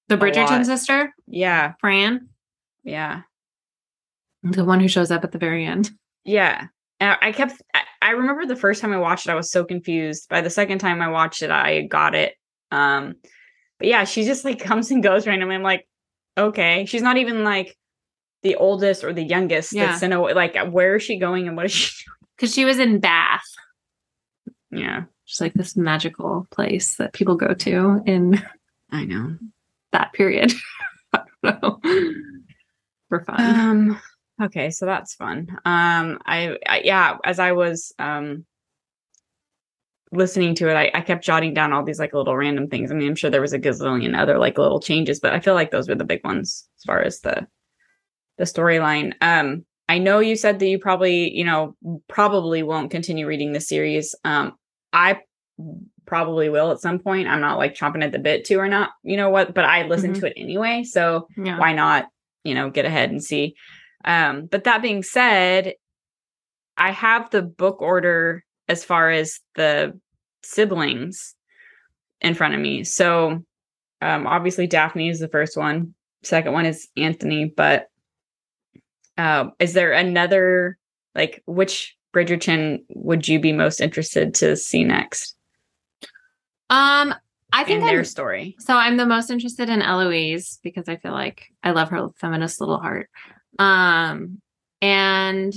The Bridgerton sister, Yeah. Fran, Yeah. the one who shows up at the very end. Yeah. And I kept, I, remember the first time I watched it, I was so confused. By the second time I watched it, I got it. Um, but yeah, she just like comes and goes randomly. I'm like, okay. She's not even like the oldest or the youngest Yeah. that's in a like where is she going and what is she Because she was in Bath. Yeah. Just like this magical place that people go to in I know. that period. I don't know. For fun. Um okay, so that's fun. Um I, I yeah, as I was um listening to it, I, I kept jotting down all these like little random things. I mean, I'm sure there was a gazillion other like little changes, but I feel like those were the big ones as far as the the storyline. Um I know you said that you probably, you know, probably won't continue reading the series. Um I probably will at some point. I'm not like chomping at the bit to or not, you know what, but I listened Mhm. to it anyway. So yeah. why not you know get ahead and see um but that being said i have the book order as far as the siblings in front of me so um obviously daphne is the first one second one is anthony but uh, is there another like which bridgerton would you be most interested to see next Um, I think in their I'm, story so. I'm the most interested in Eloise because I feel like I love her feminist little heart. Um, and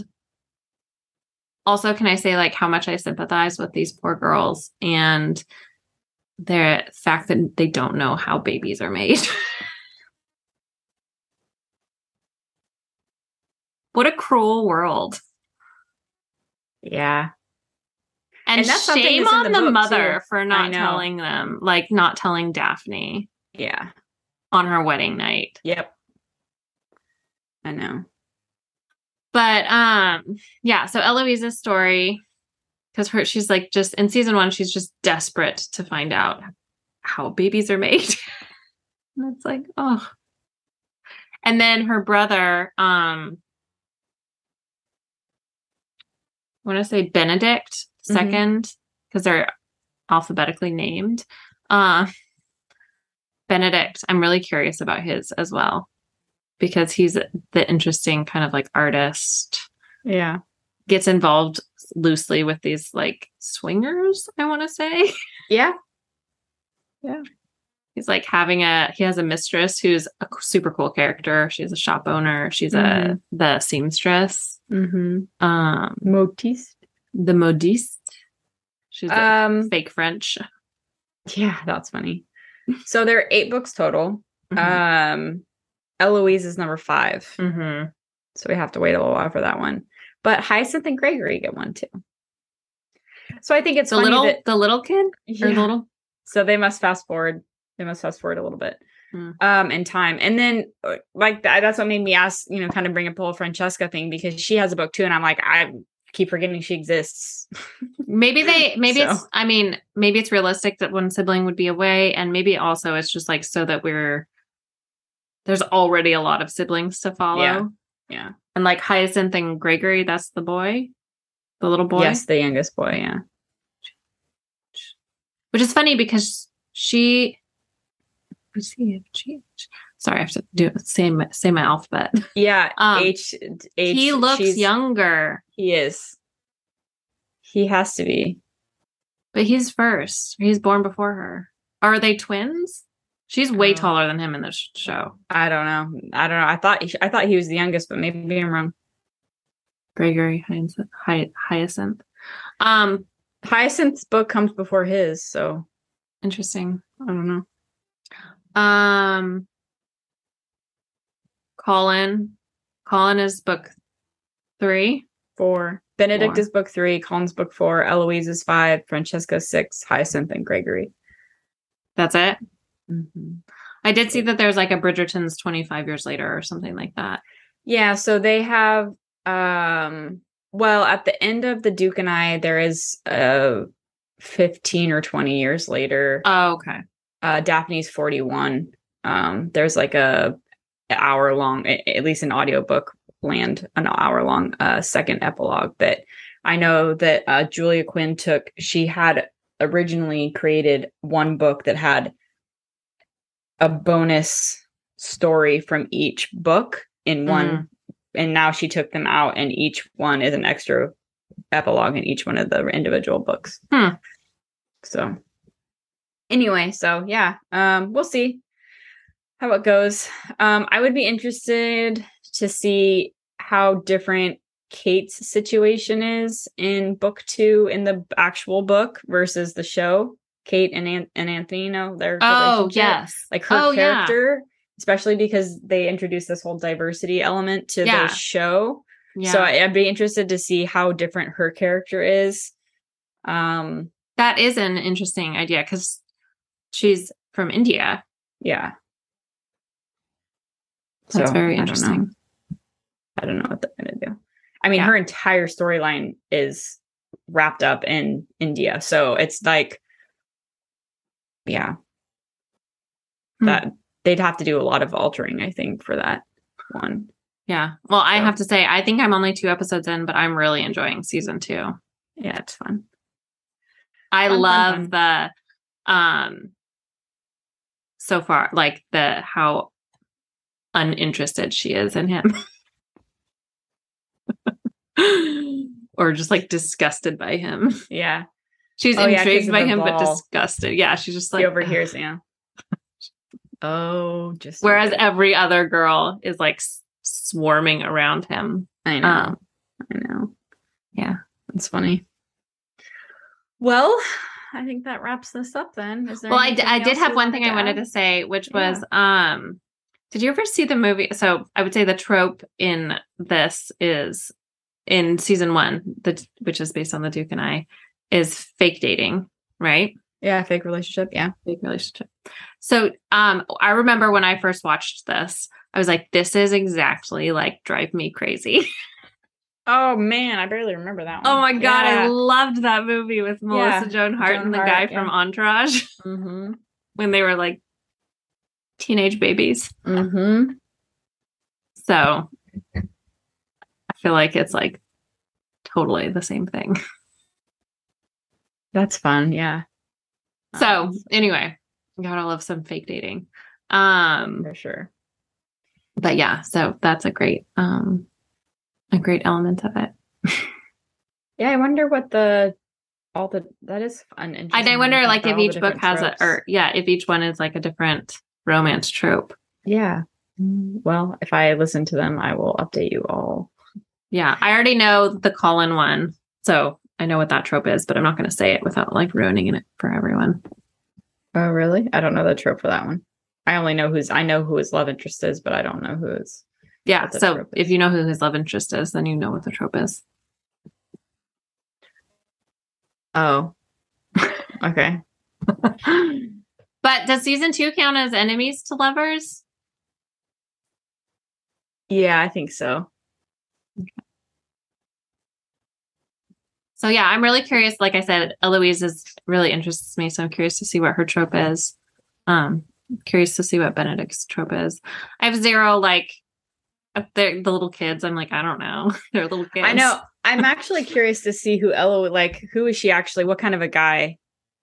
also, can I say like how much I sympathize with these poor girls and the fact that they don't know how babies are made. what a cruel world. Yeah And, And that's shame that's on the the, mother too. for not telling them, like not telling Daphne yeah on her wedding night. yep i know But um, yeah, so Eloise's story, because her she's like just in season one, she's just desperate to find out how babies are made. and it's like, oh. And then her brother, um, I want to say Benedict Mhm. 2nd because they're alphabetically named. Uh Benedict, I'm really curious about his as well because he's the interesting kind of like artist yeah gets involved loosely with these like swingers i want to say yeah Yeah. he's like having a he has a mistress who's a super cool character she's a shop owner she's a Mhm. the seamstress mm-hmm um Modiste. the modiste she's like Um, fake french yeah, that's funny. So there are eight books total. Mhm. Um, Eloise is number five, Mhm. so we have to wait a little while for that one. But Hyacinth and Gregory get one too. So I think it's the funny little that the little kid Yeah. the little so they must fast forward. They must fast forward a little bit Hmm. um in time, and then uh, like that, that's what made me ask, you know, kind of bring up the whole Francesca thing because she has a book too, and I'm like, I keep forgetting she exists. maybe they maybe So- it's i mean maybe it's realistic that one sibling would be away and maybe also it's just like so that we're there's already a lot of siblings to follow Yeah. Yeah. and like hyacinth and gregory that's the boy the little boy Yes, the youngest boy. Yeah. which is funny because she what's he G- sorry i have to do say my, say my alphabet Yeah. Um, H, H. he looks younger He is. He has to be. but he's first he's born before her are they twins she's way Oh. taller than him in the sh- show I don't know. I don't know. I thought he, I thought he was the youngest, but maybe I'm wrong. Gregory Hyacinth. Hy- Hyacinth. Um, Hyacinth's book comes before his, so interesting. I don't know. Um, Colin. Colin is book three. Four. Benedict Four. is book three. Colin's book four. Eloise is five. Francesca six. Hyacinth and Gregory. That's it. Mm-hmm. I did see that there's like a Bridgerton's 25 years later or something like that. Yeah, so they have um well at the end of the Duke and I there is uh 15 or 20 years later Oh, okay. Uh Daphne's 41 um there's like a hour long at least an audiobook land an hour long uh, second epilogue. But I know that uh, Julia Quinn took, she had originally created one book that had a bonus story from each book in one. Mhm. And now she took them out, and each one is an extra epilogue in each one of the individual books. Hmm. So, anyway, so yeah, um, we'll see how it goes. Um, I would be interested to see how different Kate's situation is in book two in the actual book versus the show. Kate and An- and Anthony, you know their Oh relationship. yes. like her Oh, yeah. character, especially because they introduced this whole diversity element to Yeah. the show. Yeah. So I- I'd be interested to see how different her character is. Um, that is an interesting idea because she's from India. yeah. That's So, very I don't know. interesting. I don't know what they're gonna do. I mean, Yeah. her entire storyline is wrapped up in India, so it's like, yeah, Hmm. that they'd have to do a lot of altering, I think, for that one. Yeah. Well, I So- have to say, I think I'm only two episodes in, but I'm really enjoying season two. Yeah, it's fun. I Fun, fun, love the um so far, like the how uninterested she is in him. or just like disgusted by him. Yeah, She's Oh, intrigued of by him, but disgusted. Yeah, she's just like he overhears. Yeah. Oh, just Whereas every other girl is like swarming around him. I know. Um, I know. yeah. It's funny. Well, I think that wraps this up then. Is there well, I, d- I did have one thing I wanted to say, which Yeah. was, um, did you ever see the movie? So I would say the trope in this is in season one, the which is based on the Duke and I, is fake dating, right? Yeah, fake relationship. Yeah. Fake relationship. So um I remember when I first watched this, I was like, this is exactly like drive me crazy. Oh man, I barely remember that one. oh my god, I loved that movie with Melissa Yeah, Joan Hart Joan and the Hart, guy yeah. from Entourage Mm-hmm. when they were like teenage babies. Mm-hmm. So I feel like it's like totally the same thing. That's fun. Yeah. So anyway, gotta love some fake dating. Um, for sure. but yeah, so that's a great um a great element of it. Yeah, I wonder what the all the that is fun. And I wonder like if each book has tropes. a or yeah, if each one is like a different romance trope. Yeah. Mm, Well, if I listen to them, I will update you all. Yeah, I already know the Colin one. So I know what that trope is, but I'm not going to say it without like ruining it for everyone. Oh, really? I don't know the trope for that one. I only know who's I know who his love interest is, but I don't know who is. Yeah. So if you know who his love interest is, then you know what the trope is. Oh. okay. but does season two count as enemies to lovers? Yeah, I think so. So yeah, I'm really curious. Like I said, Eloise is really interests me, so I'm curious to see what her trope is. Um, curious to see what Benedict's trope is. I have zero like uh, the the little kids. I'm like, I don't know. They're little kids. I know. I'm actually curious to see who Ella would like. Who is she actually? What kind of a guy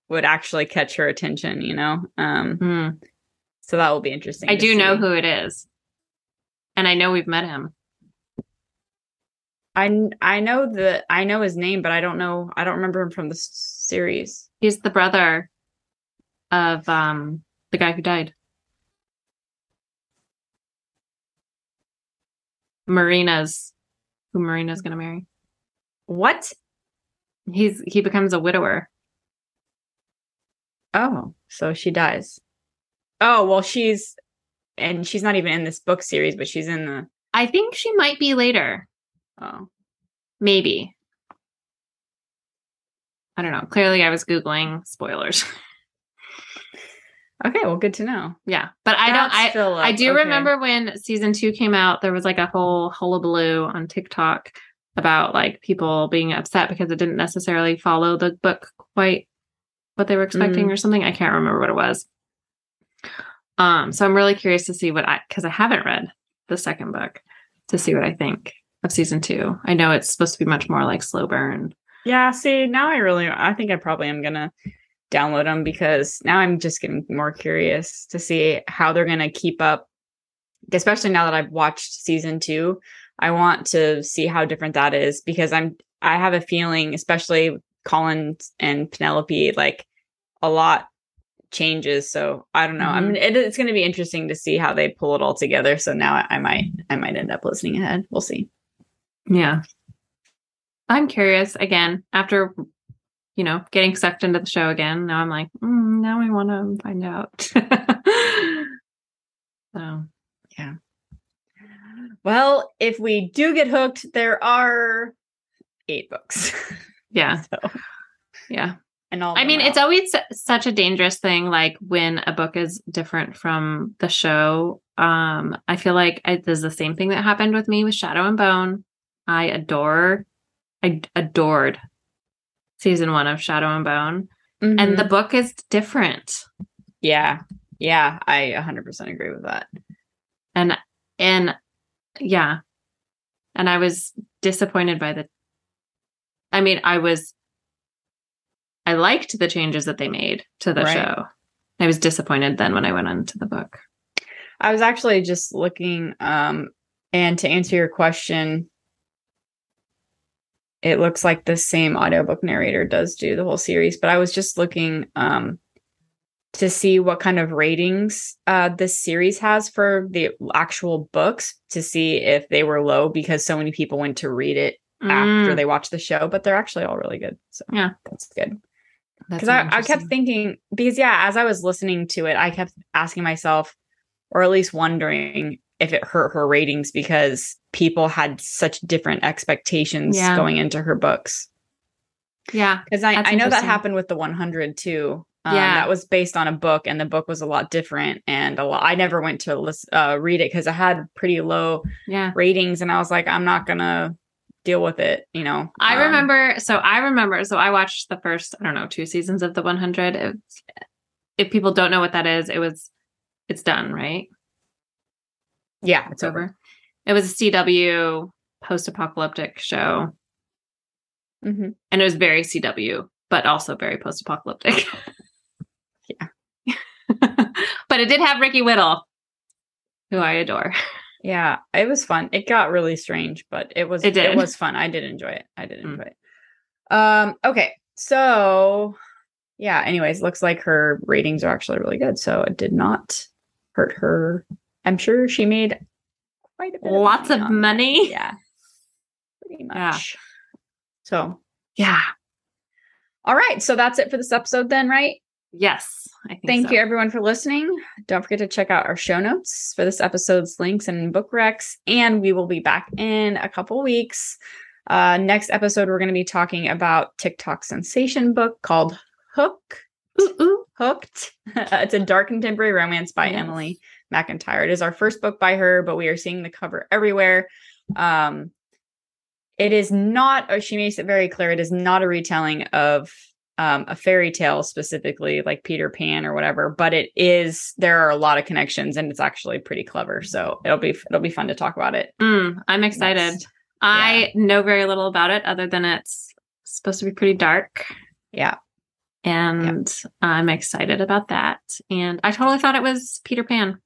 would actually catch her attention? You know. Um. Hmm. So that will be interesting. I do know who it is, and I know we've met him. I I know the I know his name, but I don't know. I don't remember him from the series. He's the brother of um the guy who died. Marina's who Marina's gonna marry. What? He's he becomes a widower. Oh, so she dies. Oh well, she's and she's not even in this book series, but she's in the. I think she might be later. Oh, Maybe. I don't know. Clearly I was Googling spoilers. okay. Well, good to know. yeah. But I don't I I do okay. remember when season two came out, there was like a whole hullabaloo on TikTok about like people being upset because it didn't necessarily follow the book quite what they were expecting Mm. or something. I can't remember what it was. Um, so I'm really curious to see what I because I haven't read the second book. to see what I think of season two. I know it's supposed to be much more like slow burn. Yeah, see, now I really I think I probably am gonna download them because now I'm just getting more curious to see how they're gonna keep up. Especially now that I've watched season two, I want to see how different that is because I'm I have a feeling, especially Colin and Penelope, like a lot changes. So I don't know. I Mhm. mean, it, it's going to be interesting to see how they pull it all together. So now I, I might I might end up listening ahead. We'll see. Yeah. I'm curious again after, you know, getting sucked into the show again. Now I'm like, mm, now I want to find out. so, yeah. Well, if we do get hooked, there are eight books. yeah. so, Yeah. and all. I mean, are it's always such a dangerous thing, like when a book is different from the show. Um, I feel like I, this the same thing that happened with me with Shadow and Bone. I adore, I adored season one of Shadow and Bone, and Mhm. the book is different. yeah, yeah, I 100% agree with that. and and yeah and i was disappointed by the i mean i was i liked the changes that they made to the Right. show i was disappointed then when i went on to the book I was actually just looking, um, and to answer your question, it looks like the same audiobook narrator does do the whole series, but I was just looking um to see what kind of ratings uh this series has for the actual books to see if they were low because so many people went to read it after Mm, they watched the show, but they're actually all really good. So Yeah. that's good. because I, I kept thinking because yeah as i was listening to it i kept asking myself or at least wondering if it hurt her ratings because people had such different expectations Yeah. going into her books. Yeah because I, I know that happened with the 100 too. Um, Yeah. that was based on a book and the book was a lot different and a lot i never went to list, uh, read it because I had pretty low yeah. ratings and i was like i'm not gonna deal with it you know? I Um, remember so i remember so i watched the first i don't know two seasons of the 100 It's- if people don't know what that is it was it's done right? Yeah it's over it was a cw post-apocalyptic show hmm and it was very CW, but also very post-apocalyptic. Yeah. but it did have Ricky Whittle, who I adore. Yeah, it was fun. It got really strange, but it was It it, was fun. I did enjoy it. I did Mm. enjoy it. Um okay. So yeah, anyways, looks like her ratings are actually really good. So it did not hurt her. I'm sure she made quite a bit Lots of on that. money. Yeah. Pretty much. Yeah. So, yeah. All right, so that's it for this episode then, right? Yes, I think Thank so. you everyone for listening. Don't forget to check out our show notes for this episode's links and book recs. And we will be back in a couple weeks. Uh, next episode, we're going to be talking about TikTok sensation book called Hook. Ooh, ooh. Hooked. it's a dark contemporary romance by Yes. Emily McIntyre. It is our first book by her, but we are seeing the cover everywhere. Um, it is not, or she makes it very clear, it is not a retelling of um, a fairy tale specifically, like Peter Pan or whatever. But it is. There are a lot of connections, and it's actually pretty clever. So it'll be it'll be fun to talk about it. Mm, I'm excited. I know very little about it other than it's supposed to be pretty dark. Yeah. And I'm excited about that. And I totally thought it was Peter Pan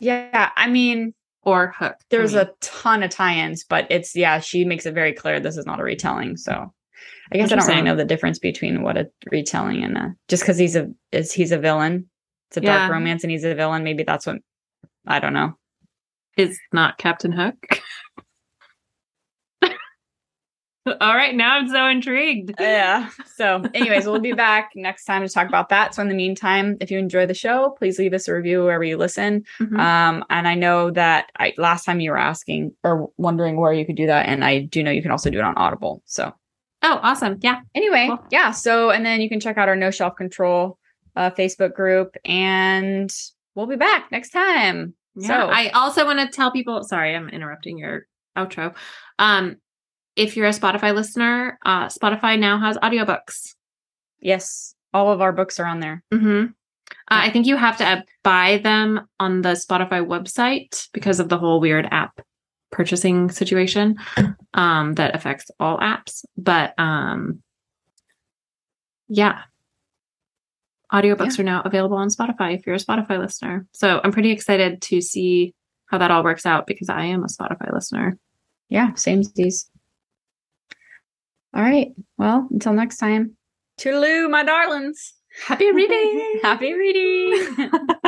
Yeah, I mean, or Hook. there's me. a ton of tie-ins, but it's yeah, she makes it very clear this is not a retelling. So I guess I don't really know the difference between what a retelling and a just because he's a is he's a villain. It's a dark romance and he's a villain. Maybe that's what I don't know. is not Captain Hook. All right, now I'm so intrigued. Yeah. So, anyways, we'll be back next time to talk about that. So, in the meantime, if you enjoy the show, please leave us a review wherever you listen. Mhm. Um, and I know that I last time you were asking or wondering where you could do that, and I do know you can also do it on Audible. So, oh, awesome. Yeah. anyway, Cool. yeah. So, and then you can check out our No Shelf Control uh, Facebook group, and we'll be back next time. Yeah. So, I also want to tell people, sorry, I'm interrupting your outro. Um, if you're a Spotify listener, uh, Spotify now has audiobooks. yes, all of our books are on there. Mm-hmm. Uh, I think you have to uh, buy them on the Spotify website because of the whole weird app purchasing situation um, that affects all apps. But um, yeah, audiobooks Yeah. are now available on Spotify if you're a Spotify listener. So I'm pretty excited to see how that all works out because I am a Spotify listener. Yeah, same as these. All right. Well, until next time. Toodaloo, my darlings. Happy reading. Happy reading.